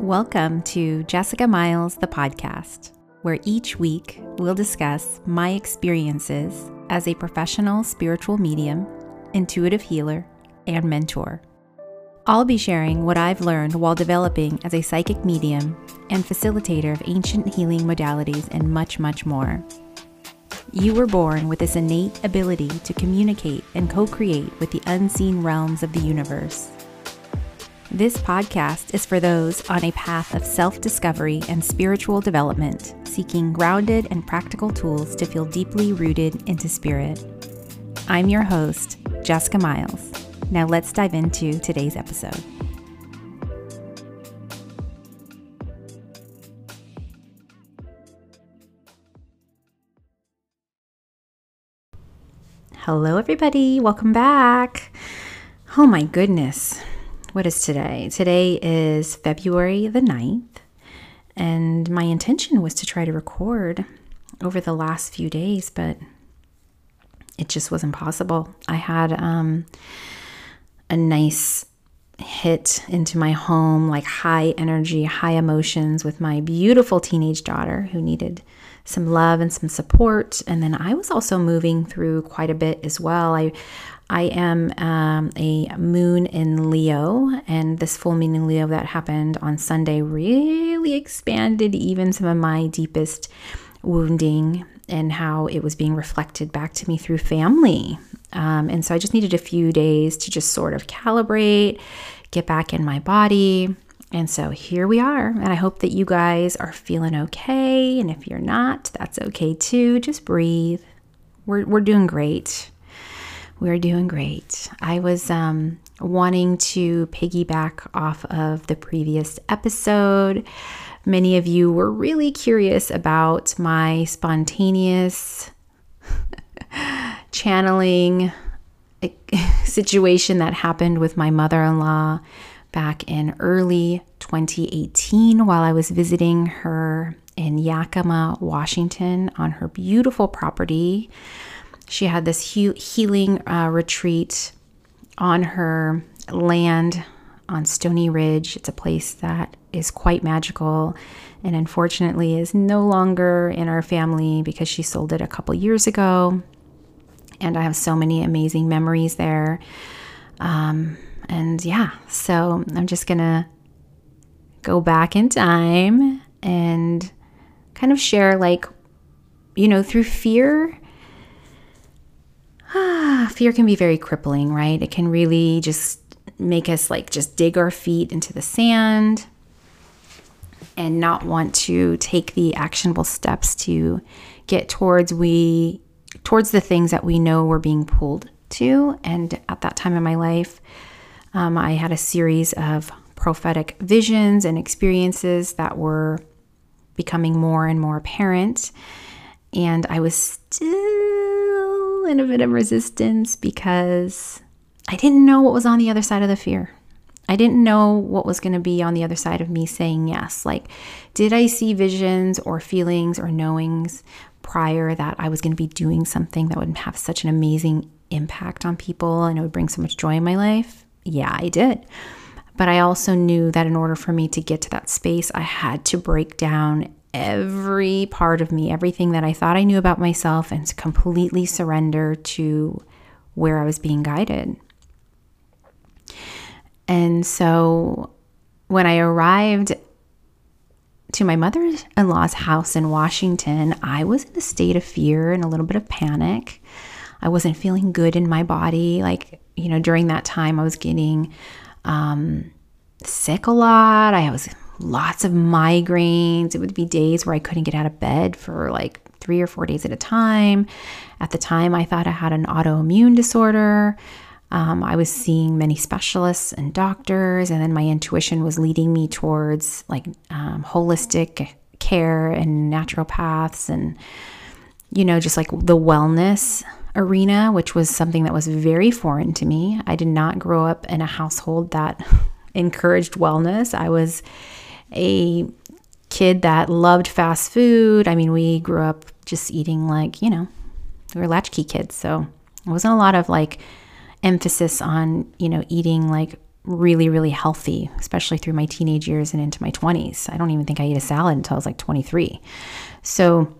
Welcome to Jessica Meils, the podcast, where each week we'll discuss my experiences as a professional spiritual medium, intuitive healer, and mentor. I'll be sharing what I've learned while developing as a psychic medium and facilitator of ancient healing modalities and much, much more. You were born with this innate ability to communicate and co create with the unseen realms of the universe. This podcast is for those on a path of self discovery and spiritual development, seeking grounded and practical tools to feel deeply rooted into spirit. I'm your host, Jessica Meils. Now let's dive into today's episode. Hello, everybody. Welcome back. Oh my goodness what is today? Today is February the 9th, and my intention was to try to record over the last few days, but it just wasn't possible. I had um, a nice hit into my home, like high energy, high emotions with my beautiful teenage daughter who needed some love and some support. And then I was also moving through quite a bit as well. I I am um, a moon in Leo, and this full moon in Leo that happened on Sunday really expanded even some of my deepest wounding and how it was being reflected back to me through family. Um, and so I just needed a few days to just sort of calibrate, get back in my body. And so here we are. And I hope that you guys are feeling okay. And if you're not, that's okay too. Just breathe. We're, we're doing great. We're doing great. I was um, wanting to piggyback off of the previous episode. Many of you were really curious about my spontaneous channeling situation that happened with my mother in law back in early 2018 while I was visiting her in Yakima, Washington on her beautiful property she had this he- healing uh, retreat on her land on Stoney Ridge. It's a place that is quite magical and unfortunately is no longer in our family because she sold it a couple years ago. And I have so many amazing memories there. Um, and yeah, so I'm just going to go back in time and kind of share, like, you know, through fear fear can be very crippling, right? It can really just make us like just dig our feet into the sand and not want to take the actionable steps to get towards we towards the things that we know we're being pulled to. And at that time in my life, um, I had a series of prophetic visions and experiences that were becoming more and more apparent. And I was still a bit of resistance because I didn't know what was on the other side of the fear. I didn't know what was going to be on the other side of me saying yes. Like, did I see visions or feelings or knowings prior that I was going to be doing something that would have such an amazing impact on people and it would bring so much joy in my life? Yeah, I did. But I also knew that in order for me to get to that space, I had to break down every part of me, everything that I thought I knew about myself, and completely surrender to where I was being guided. And so when I arrived to my mother in law's house in Washington, I was in a state of fear and a little bit of panic. I wasn't feeling good in my body. Like, you know, during that time, I was getting um, sick a lot. I was lots of migraines. It would be days where I couldn't get out of bed for like three or four days at a time. At the time, I thought I had an autoimmune disorder. Um, I was seeing many specialists and doctors, and then my intuition was leading me towards like um, holistic care and naturopaths and, you know, just like the wellness arena, which was something that was very foreign to me. I did not grow up in a household that encouraged wellness. I was a kid that loved fast food. I mean, we grew up just eating like, you know, we were latchkey kids. So it wasn't a lot of like emphasis on, you know, eating like really, really healthy, especially through my teenage years and into my 20s. I don't even think I ate a salad until I was like 23. So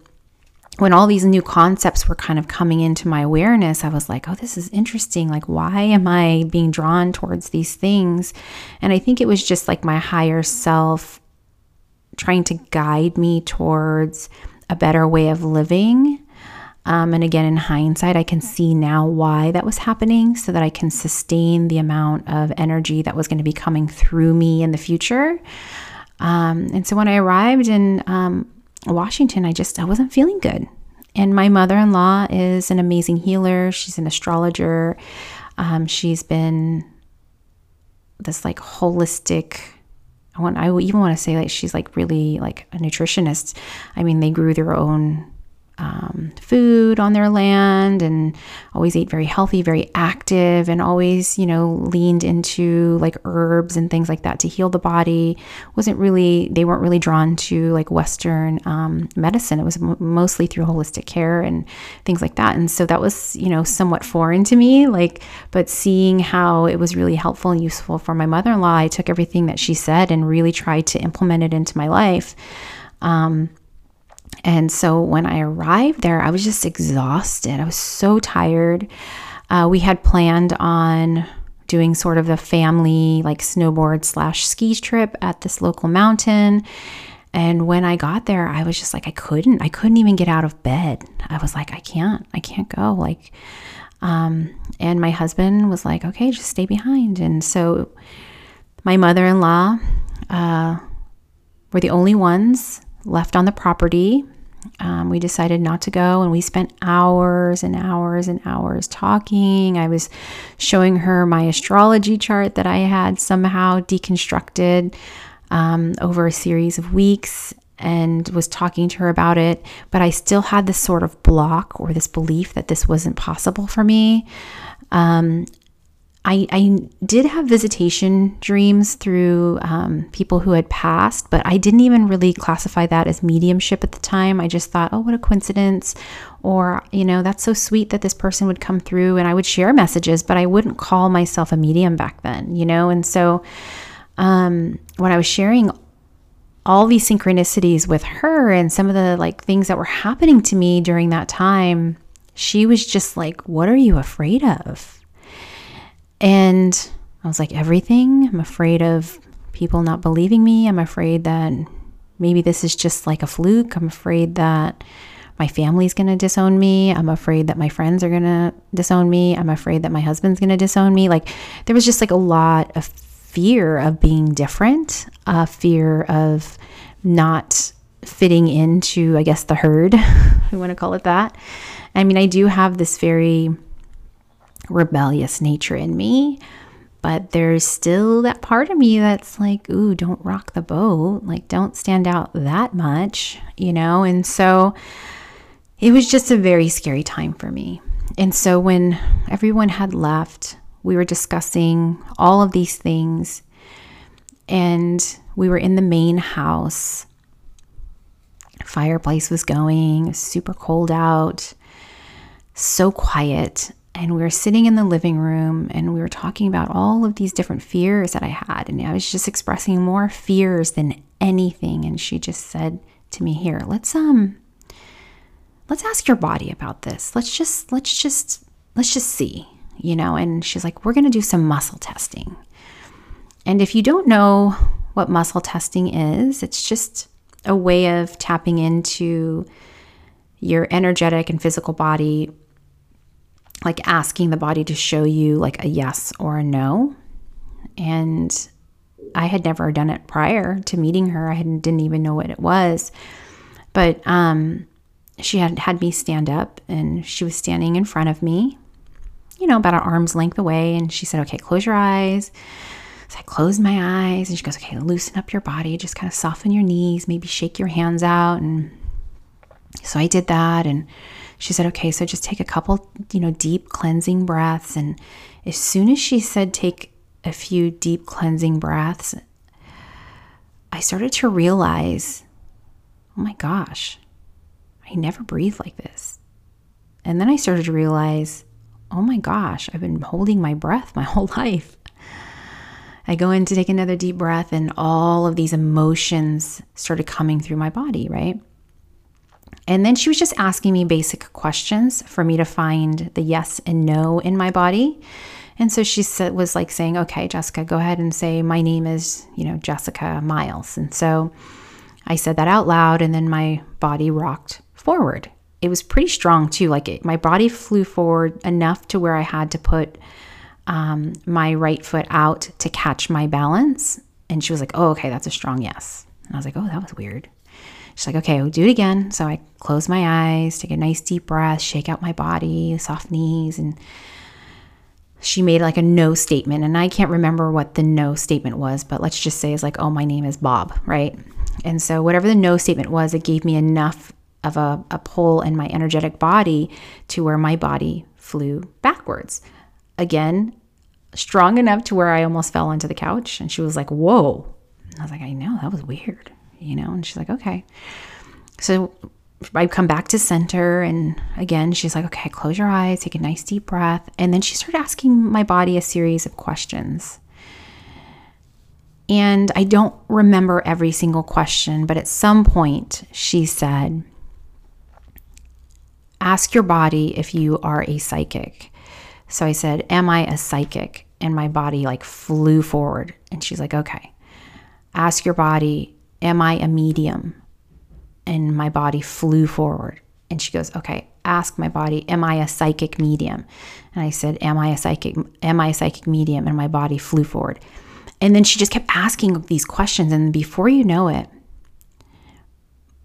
when all these new concepts were kind of coming into my awareness, I was like, oh, this is interesting. Like, why am I being drawn towards these things? And I think it was just like my higher self trying to guide me towards a better way of living. Um, and again, in hindsight, I can see now why that was happening so that I can sustain the amount of energy that was going to be coming through me in the future. Um, and so when I arrived in um, Washington, I just I wasn't feeling good. And my mother-in-law is an amazing healer. She's an astrologer. Um, she's been this like holistic I want I even want to say like she's like really like a nutritionist. I mean, they grew their own um, food on their land and always ate very healthy, very active, and always, you know, leaned into like herbs and things like that to heal the body. Wasn't really, they weren't really drawn to like Western um, medicine. It was m- mostly through holistic care and things like that. And so that was, you know, somewhat foreign to me. Like, but seeing how it was really helpful and useful for my mother in law, I took everything that she said and really tried to implement it into my life. Um, and so when I arrived there, I was just exhausted. I was so tired. Uh, we had planned on doing sort of the family like snowboard slash ski trip at this local mountain. And when I got there, I was just like, I couldn't, I couldn't even get out of bed. I was like, I can't, I can't go. Like, um, and my husband was like, okay, just stay behind. And so my mother in law uh, were the only ones left on the property. Um, we decided not to go, and we spent hours and hours and hours talking. I was showing her my astrology chart that I had somehow deconstructed um, over a series of weeks and was talking to her about it. But I still had this sort of block or this belief that this wasn't possible for me. Um, I, I did have visitation dreams through um, people who had passed, but I didn't even really classify that as mediumship at the time. I just thought, oh, what a coincidence. Or, you know, that's so sweet that this person would come through and I would share messages, but I wouldn't call myself a medium back then, you know? And so um, when I was sharing all these synchronicities with her and some of the like things that were happening to me during that time, she was just like, What are you afraid of? And I was like, everything. I'm afraid of people not believing me. I'm afraid that maybe this is just like a fluke. I'm afraid that my family's going to disown me. I'm afraid that my friends are going to disown me. I'm afraid that my husband's going to disown me. Like, there was just like a lot of fear of being different, a fear of not fitting into, I guess, the herd, we want to call it that. I mean, I do have this very rebellious nature in me. But there's still that part of me that's like, ooh, don't rock the boat. Like, don't stand out that much, you know? And so it was just a very scary time for me. And so when everyone had left, we were discussing all of these things. And we were in the main house. Fireplace was going, super cold out, so quiet and we were sitting in the living room and we were talking about all of these different fears that I had. And I was just expressing more fears than anything. And she just said to me, Here, let's, um, let's ask your body about this. Let's just, let's just, let's just see, you know. And she's like, We're to do some muscle testing. And if you don't know what muscle testing is, it's just a way of tapping into your energetic and physical body like asking the body to show you like a yes or a no. And I had never done it prior to meeting her. I had didn't even know what it was. But um, she had had me stand up and she was standing in front of me, you know, about an arm's length away. And she said, Okay, close your eyes. So I closed my eyes and she goes, Okay, loosen up your body, just kind of soften your knees, maybe shake your hands out. And so I did that. And she said, okay, so just take a couple, you know, deep cleansing breaths. And as soon as she said, take a few deep cleansing breaths, I started to realize, oh my gosh, I never breathe like this. And then I started to realize, oh my gosh, I've been holding my breath my whole life. I go in to take another deep breath, and all of these emotions started coming through my body, right? And then she was just asking me basic questions for me to find the yes and no in my body. And so she said, was like saying, okay, Jessica, go ahead and say, my name is, you know, Jessica Meils. And so I said that out loud, and then my body rocked forward. It was pretty strong too. Like it, my body flew forward enough to where I had to put um, my right foot out to catch my balance. And she was like, oh, okay, that's a strong yes. And I was like, oh, that was weird. She's like, okay, we'll do it again. So I close my eyes, take a nice deep breath, shake out my body, soft knees, and she made like a no statement. And I can't remember what the no statement was, but let's just say it's like, oh, my name is Bob, right? And so whatever the no statement was, it gave me enough of a, a pull in my energetic body to where my body flew backwards. Again, strong enough to where I almost fell onto the couch. And she was like, whoa. I was like, I know, that was weird you know? And she's like, okay. So I come back to center, and again, she's like, okay, close your eyes, take a nice deep breath. And then she started asking my body a series of questions. And I don't remember every single question, but at some point she said, Ask your body if you are a psychic. So I said, Am I a psychic? And my body like flew forward. And she's like, Okay. Ask your body Am I a medium? And my body flew forward. And she goes, Okay, ask my body, Am I a psychic medium? And I said, Am I a psychic? Am I a psychic medium? And my body flew forward. And then she just kept asking these questions. And before you know it,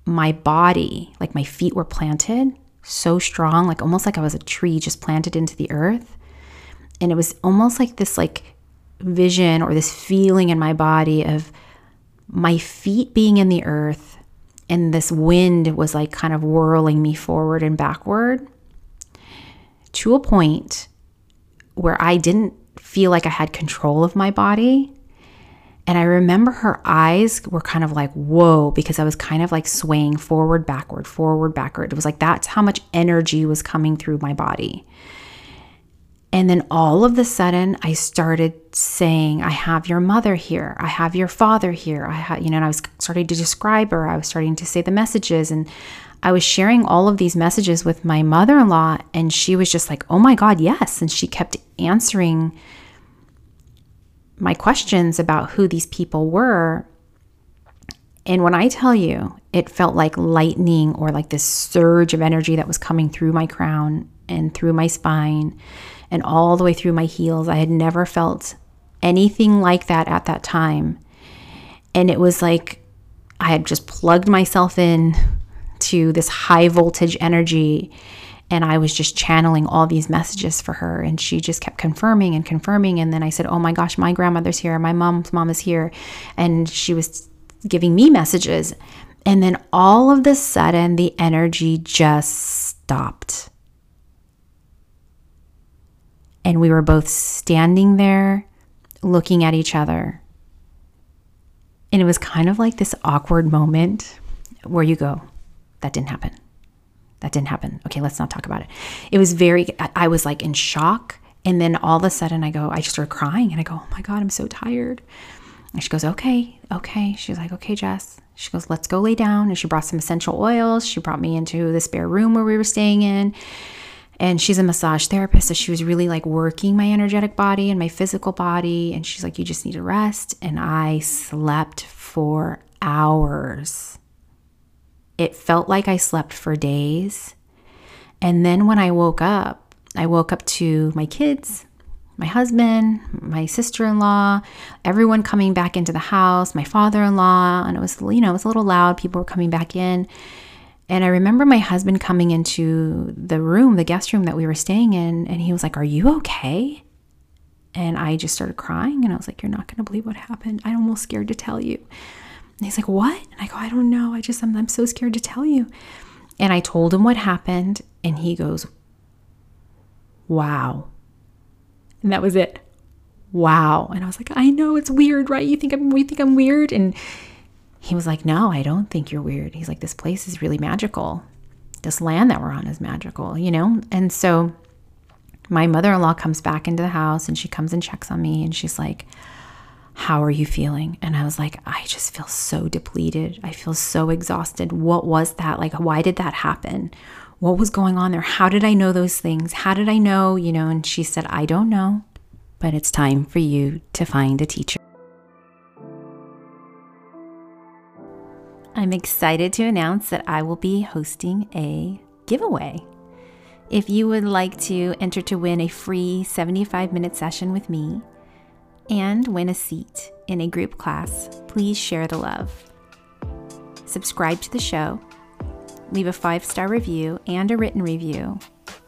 my body, like my feet were planted so strong, like almost like I was a tree just planted into the earth. And it was almost like this like vision or this feeling in my body of my feet being in the earth and this wind was like kind of whirling me forward and backward to a point where I didn't feel like I had control of my body. And I remember her eyes were kind of like, whoa, because I was kind of like swaying forward, backward, forward, backward. It was like that's how much energy was coming through my body. And then all of a sudden, I started saying, I have your mother here. I have your father here. I have, you know, and I was starting to describe her. I was starting to say the messages. And I was sharing all of these messages with my mother in law. And she was just like, oh my God, yes. And she kept answering my questions about who these people were. And when I tell you, it felt like lightning or like this surge of energy that was coming through my crown and through my spine and all the way through my heels. I had never felt anything like that at that time. And it was like I had just plugged myself in to this high voltage energy and I was just channeling all these messages for her and she just kept confirming and confirming and then I said, "Oh my gosh, my grandmother's here. My mom's mom is here." And she was giving me messages. And then all of the sudden the energy just stopped. And we were both standing there looking at each other. And it was kind of like this awkward moment where you go, that didn't happen. That didn't happen. Okay, let's not talk about it. It was very, I was like in shock. And then all of a sudden I go, I just started crying and I go, oh my God, I'm so tired. And she goes, okay, okay. She's like, okay, Jess. She goes, let's go lay down. And she brought some essential oils. She brought me into the spare room where we were staying in and she's a massage therapist so she was really like working my energetic body and my physical body and she's like you just need to rest. And i slept for hours. It felt like i slept for days. And then when i woke up i woke up to my kids my husband my sister-in-law everyone coming back into the house my father-in-law and it was you know it was a little loud. People were coming back in and I remember my husband coming into the room, the guest room that we were staying in, and he was like, Are you okay? And I just started crying. And I was like, You're not going to believe what happened. I'm almost scared to tell you. And he's like, What? And I go, I don't know. I just, I'm, I'm so scared to tell you. And I told him what happened. And he goes, Wow. And that was it. Wow. And I was like, I know it's weird, right? You think I'm, you think I'm weird? And he was like, No, I don't think you're weird. He's like, This place is really magical. This land that we're on is magical, you know? And so my mother in law comes back into the house and she comes and checks on me and she's like, How are you feeling? And I was like, I just feel so depleted. I feel so exhausted. What was that? Like, why did that happen? What was going on there? How did I know those things? How did I know? You know, and she said, I don't know, but it's time for you to find a teacher. I'm excited to announce that I will be hosting a giveaway. If you would like to enter to win a free 75 minute session with me and win a seat in a group class, please share the love. Subscribe to the show, leave a five star review and a written review.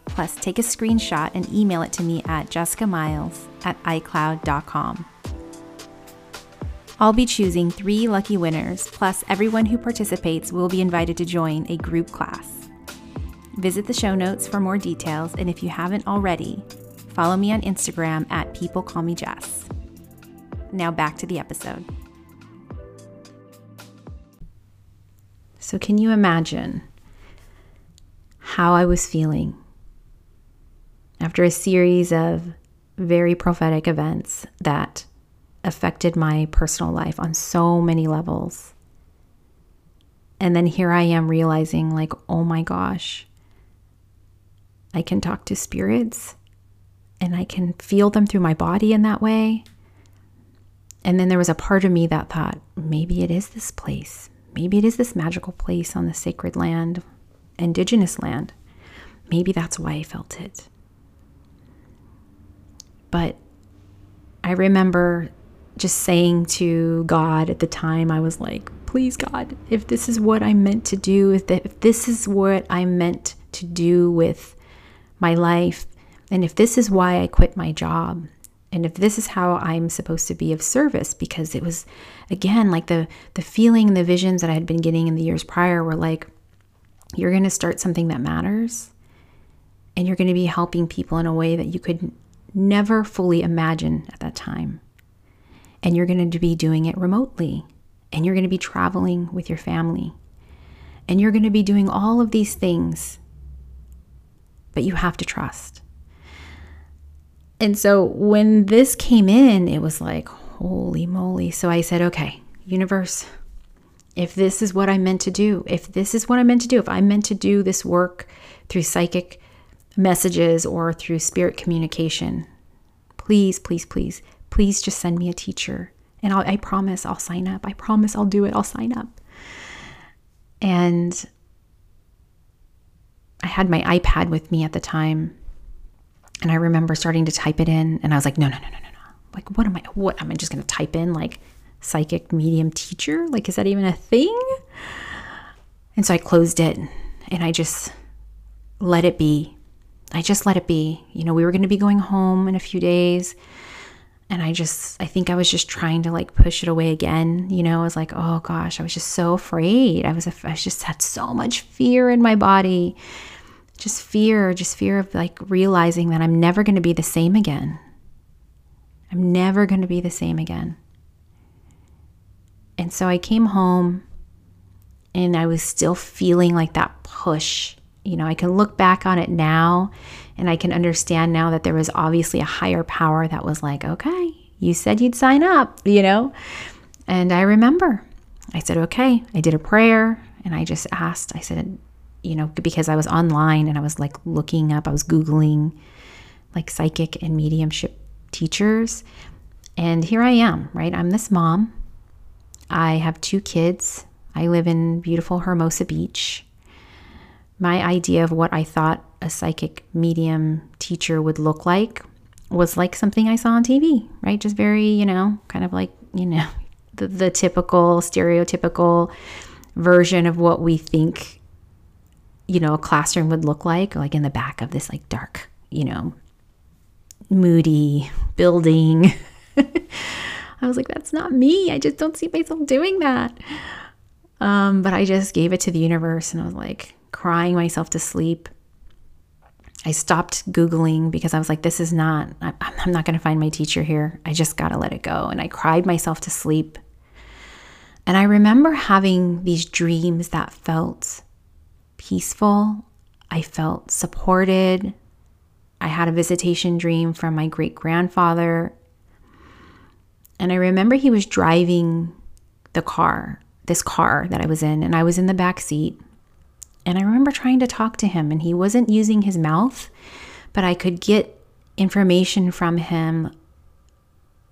Plus, take a screenshot and email it to me at jessicameils at icloud.com. I'll be choosing three lucky winners, plus, everyone who participates will be invited to join a group class. Visit the show notes for more details, and if you haven't already, follow me on Instagram at People Call Me Jess. Now back to the episode. So, can you imagine how I was feeling after a series of very prophetic events that affected my personal life on so many levels. And then here I am realizing, like, oh my gosh, I can talk to spirits and I can feel them through my body in that way. And then there was a part of me that thought, maybe it is this place. Maybe it is this magical place on the sacred land, indigenous land. Maybe that's why I felt it. But I remember just saying to God at the time, I was like, please, God, if this is what I'm meant to do, if, this is what I'm meant to do with my life, and if this is why I quit my job, and if this is how I'm supposed to be of service, because it was, again, like the the feeling, the visions that I had been getting in the years prior were like, you're going to start something that matters, and you're going to be helping people in a way that you could never fully imagine at that time and you're going to be doing it remotely, and you're going to be traveling with your family, and you're going to be doing all of these things, but you have to trust. And so when this came in, it was like, holy moly. So I said, okay, universe, if this is what I'm meant to do, if this is what I'm meant to do, if I'm meant to do this work through psychic messages or through spirit communication, please, please, please please just send me a teacher and I'll, I promise I'll sign up. I promise I'll do it. I'll sign up. And I had my iPad with me at the time. And I remember starting to type it in and I was like, no, no, no, no, no, no. Like, what am I, what am I just going to type in? Like, psychic medium teacher? Like, is that even a thing? And so I closed it and I just let it be. I just let it be. You know, we were going to be going home in a few days and I just, I think I was just trying to like push it away again. You know, I was like, oh gosh, I was just so afraid. I was, I just had so much fear in my body. Just fear, just fear of like realizing that I'm never going to be the same again. I'm never going to be the same again. And so I came home and I was still feeling like that push. You know, I can look back on it now and I can understand now that there was obviously a higher power that was like, okay, you said you'd sign up, you know? And I remember I said, okay, I did a prayer and I just asked, I said, you know, because I was online and I was like looking up, I was Googling like psychic and mediumship teachers. And here I am, right? I'm this mom. I have two kids. I live in beautiful Hermosa Beach. My idea of what I thought a psychic medium teacher would look like was like something I saw on TV, right? Just very, you know, kind of like, you know, the, the typical, stereotypical version of what we think, you know, a classroom would look like, like in the back of this like dark, you know, moody building. I was like, that's not me. I just don't see myself doing that. Um, but I just gave it to the universe and I was like crying myself to sleep. I stopped Googling because I was like, this is not, I'm not going to find my teacher here. I just got to let it go. And I cried myself to sleep. And I remember having these dreams that felt peaceful. I felt supported. I had a visitation dream from my great grandfather. And I remember he was driving the car, this car that I was in, and I was in the back seat. And I remember trying to talk to him, and he wasn't using his mouth, but I could get information from him.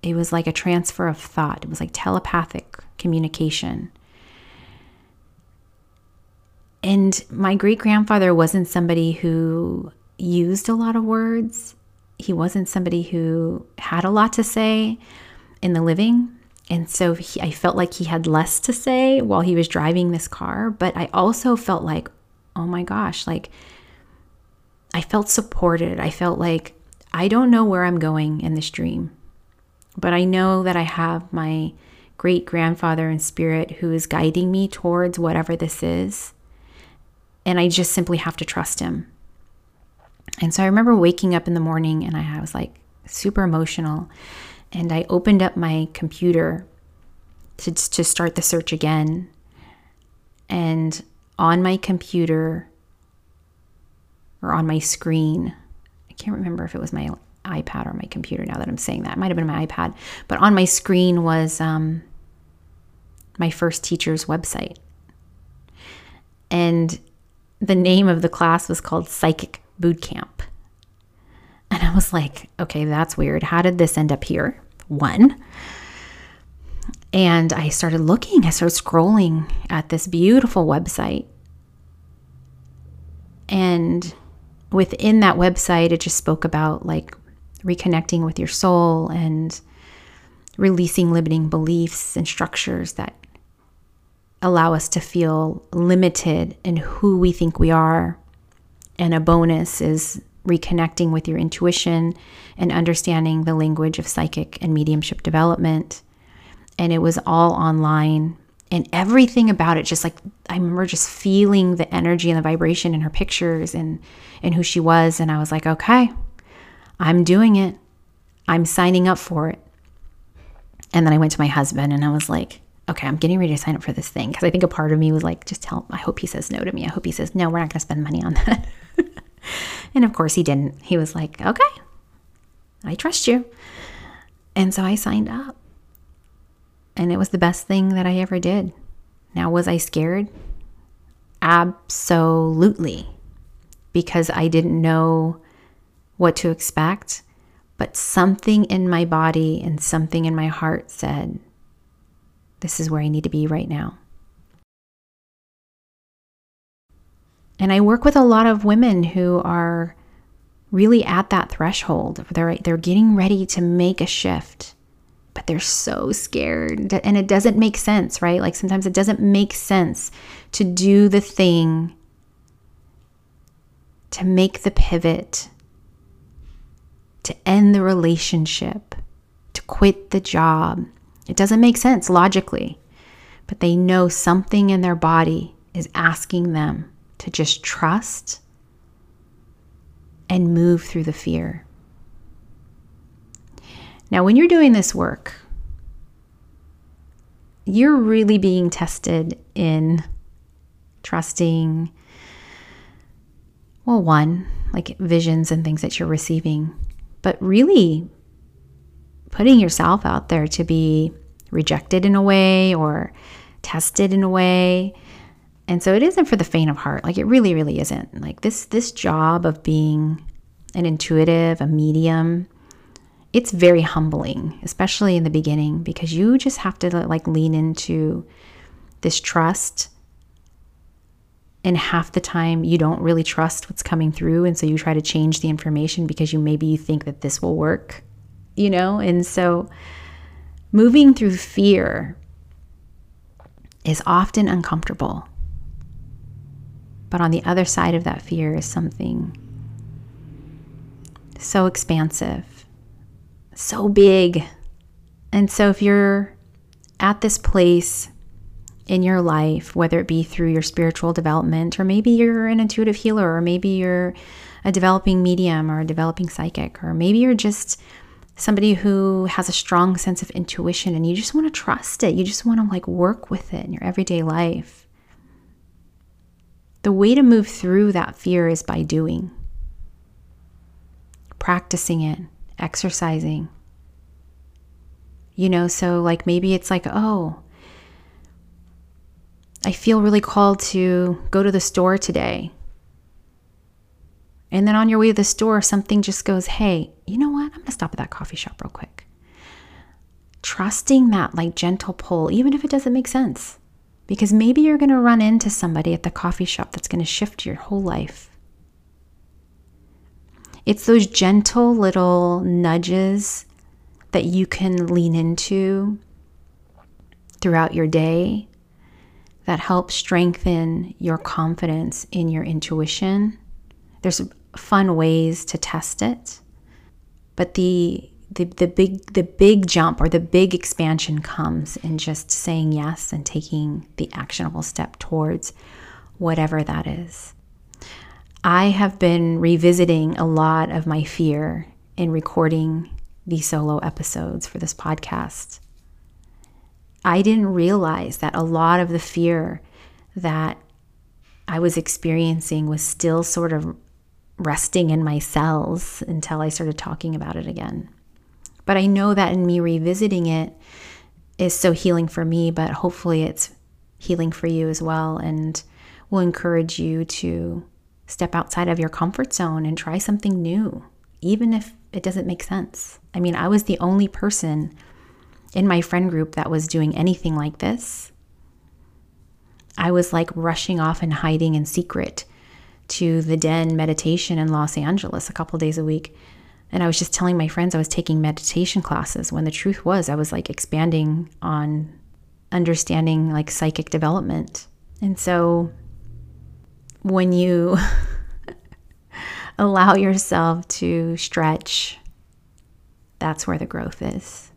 It was like a transfer of thought, it was like telepathic communication. And my great grandfather wasn't somebody who used a lot of words. He wasn't somebody who had a lot to say in the living. And so he, I felt like he had less to say while he was driving this car. But I also felt like, oh my gosh, like I felt supported. I felt like I don't know where I'm going in this dream, but I know that I have my great grandfather in spirit who is guiding me towards whatever this is. And I just simply have to trust him. And so I remember waking up in the morning and I was like super emotional. And I opened up my computer to, to start the search again. And on my computer or on my screen, I can't remember if it was my iPad or my computer now that I'm saying that. It might have been my iPad. But on my screen was um, my first teacher's website. And the name of the class was called Psychic Boot Camp. And I was like, okay, that's weird. How did this end up here? One. And I started looking, I started scrolling at this beautiful website. And within that website, it just spoke about like reconnecting with your soul and releasing limiting beliefs and structures that allow us to feel limited in who we think we are. And a bonus is reconnecting with your intuition and understanding the language of psychic and mediumship development. And it was all online. And everything about it, just like I remember just feeling the energy and the vibration in her pictures and, and who she was. And I was like, okay, I'm doing it. I'm signing up for it. And then I went to my husband and I was like, okay, I'm getting ready to sign up for this thing. Because I think a part of me was like, just tell I hope he says no to me. I hope he says, no, we're not going to spend money on that. and of course he didn't. He was like, okay, I trust you. And so I signed up. And it was the best thing that I ever did. Now, was I scared? Absolutely. Because I didn't know what to expect. But something in my body and something in my heart said, this is where I need to be right now. And I work with a lot of women who are really at that threshold. They're they're getting ready to make a shift, but they're so scared and it doesn't make sense, right? Like sometimes it doesn't make sense to do the thing to make the pivot, to end the relationship, to quit the job, it doesn't make sense logically, but they know something in their body is asking them to just trust and move through the fear. Now, when you're doing this work, you're really being tested in trusting, well, one, like visions and things that you're receiving, but really putting yourself out there to be rejected in a way or tested in a way. And so it isn't for the faint of heart. Like it really, really isn't. Like this this job of being an intuitive, a medium, it's very humbling, especially in the beginning, because you just have to like lean into this trust. And half the time you don't really trust what's coming through. And so you try to change the information because you maybe you think that this will work you know? And so moving through fear is often uncomfortable. But on the other side of that fear is something so expansive, so big. And so if you're at this place in your life, whether it be through your spiritual development, or maybe you're an intuitive healer, or maybe you're a developing medium or a developing psychic, or maybe you're just somebody who has a strong sense of intuition and you just want to trust it. You just want to like work with it in your everyday life. The way to move through that fear is by doing, practicing it, exercising, You know, so like maybe it's like, oh, I feel really called to go to the store today. And then on your way to the store, something just goes, hey, you know what? I'm going to stop at that coffee shop real quick. Trusting that like gentle pull, even if it doesn't make sense. Because maybe you're going to run into somebody at the coffee shop that's going to shift your whole life. It's those gentle little nudges that you can lean into throughout your day that help strengthen your confidence in your intuition. There's fun ways to test it, but the the, the big the big jump or the big expansion comes in just saying yes and taking the actionable step towards whatever that is. I have been revisiting a lot of my fear in recording these solo episodes for this podcast. I didn't realize that a lot of the fear that I was experiencing was still sort of resting in my cells until I started talking about it again. But I know that in me revisiting it is so healing for me, but hopefully it's healing for you as well and will encourage you to step outside of your comfort zone and try something new, even if it doesn't make sense. I mean, I was the only person in my friend group that was doing anything like this, I was like rushing off and hiding in secret to the den meditation in Los Angeles a couple days a week. And I was just telling my friends I was taking meditation classes when the truth was I was like expanding on understanding like psychic development. And so when you allow yourself to stretch, that's where the growth is.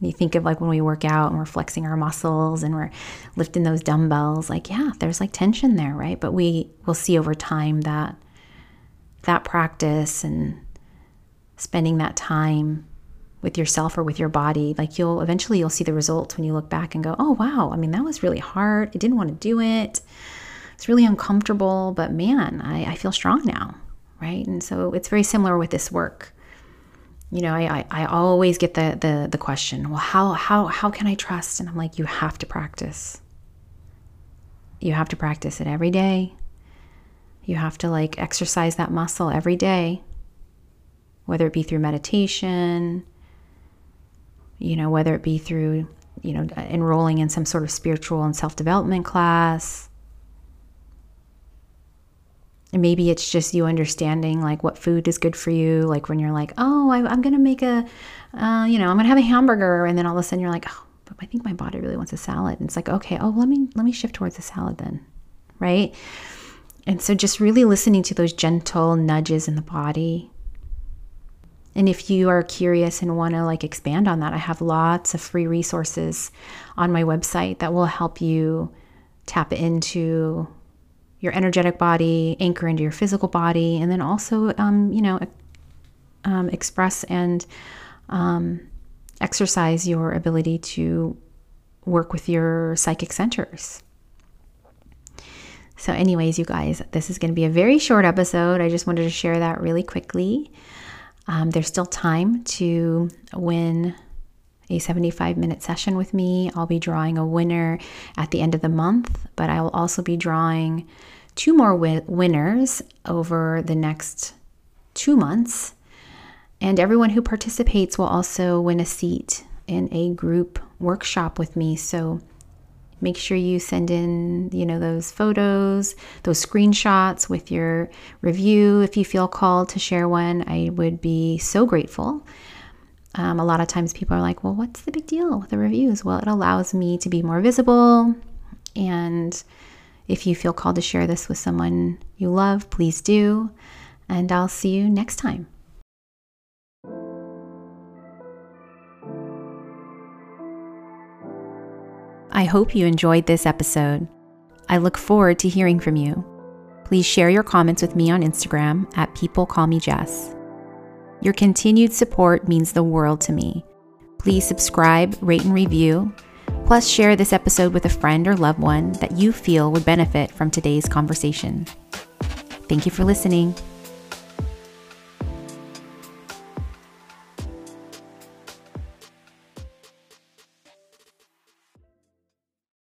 You think of like when we work out and we're flexing our muscles and we're lifting those dumbbells, like, yeah, there's like tension there, right? But we will see over time that that practice and spending that time with yourself or with your body, like you'll eventually you'll see the results when you look back and go, oh wow, I mean that was really hard. I didn't want to do it. It's really uncomfortable, but man, I, I feel strong now, right? And so it's very similar with this work you know, I, I, I, always get the, the, the question, well, how, how, how can I trust? And I'm like, you have to practice. You have to practice it every day. You have to like exercise that muscle every day, whether it be through meditation, you know, whether it be through, you know, enrolling in some sort of spiritual and self development class, and maybe it's just you understanding like what food is good for you. Like when you're like, oh, I, am going to make a, uh, you know, I'm going to have a hamburger. And then all of a sudden you're like, oh, but I think my body really wants a salad. And it's like, okay, oh, let me, let me shift towards the salad then. Right. And so just really listening to those gentle nudges in the body. And if you are curious and want to like expand on that, I have lots of free resources on my website that will help you tap into your energetic body, anchor into your physical body, and then also, um, you know, um, express and um, exercise your ability to work with your psychic centers. So, anyways, you guys, this is going to be a very short episode. I just wanted to share that really quickly. Um, there's still time to win a 75 minute session with me. I'll be drawing a winner at the end of the month, but I will also be drawing two more wi- winners over the next two months. And everyone who participates will also win a seat in a group workshop with me. So make sure you send in, you know, those photos, those screenshots with your review if you feel called to share one. I would be so grateful. Um, a lot of times people are like, well, what's the big deal with the reviews? Well, it allows me to be more visible. And if you feel called to share this with someone you love, please do. And I'll see you next time. I hope you enjoyed this episode. I look forward to hearing from you. Please share your comments with me on Instagram at People Call Me Jess. Your continued support means the world to me. Please subscribe, rate, and review. Plus, share this episode with a friend or loved one that you feel would benefit from today's conversation. Thank you for listening.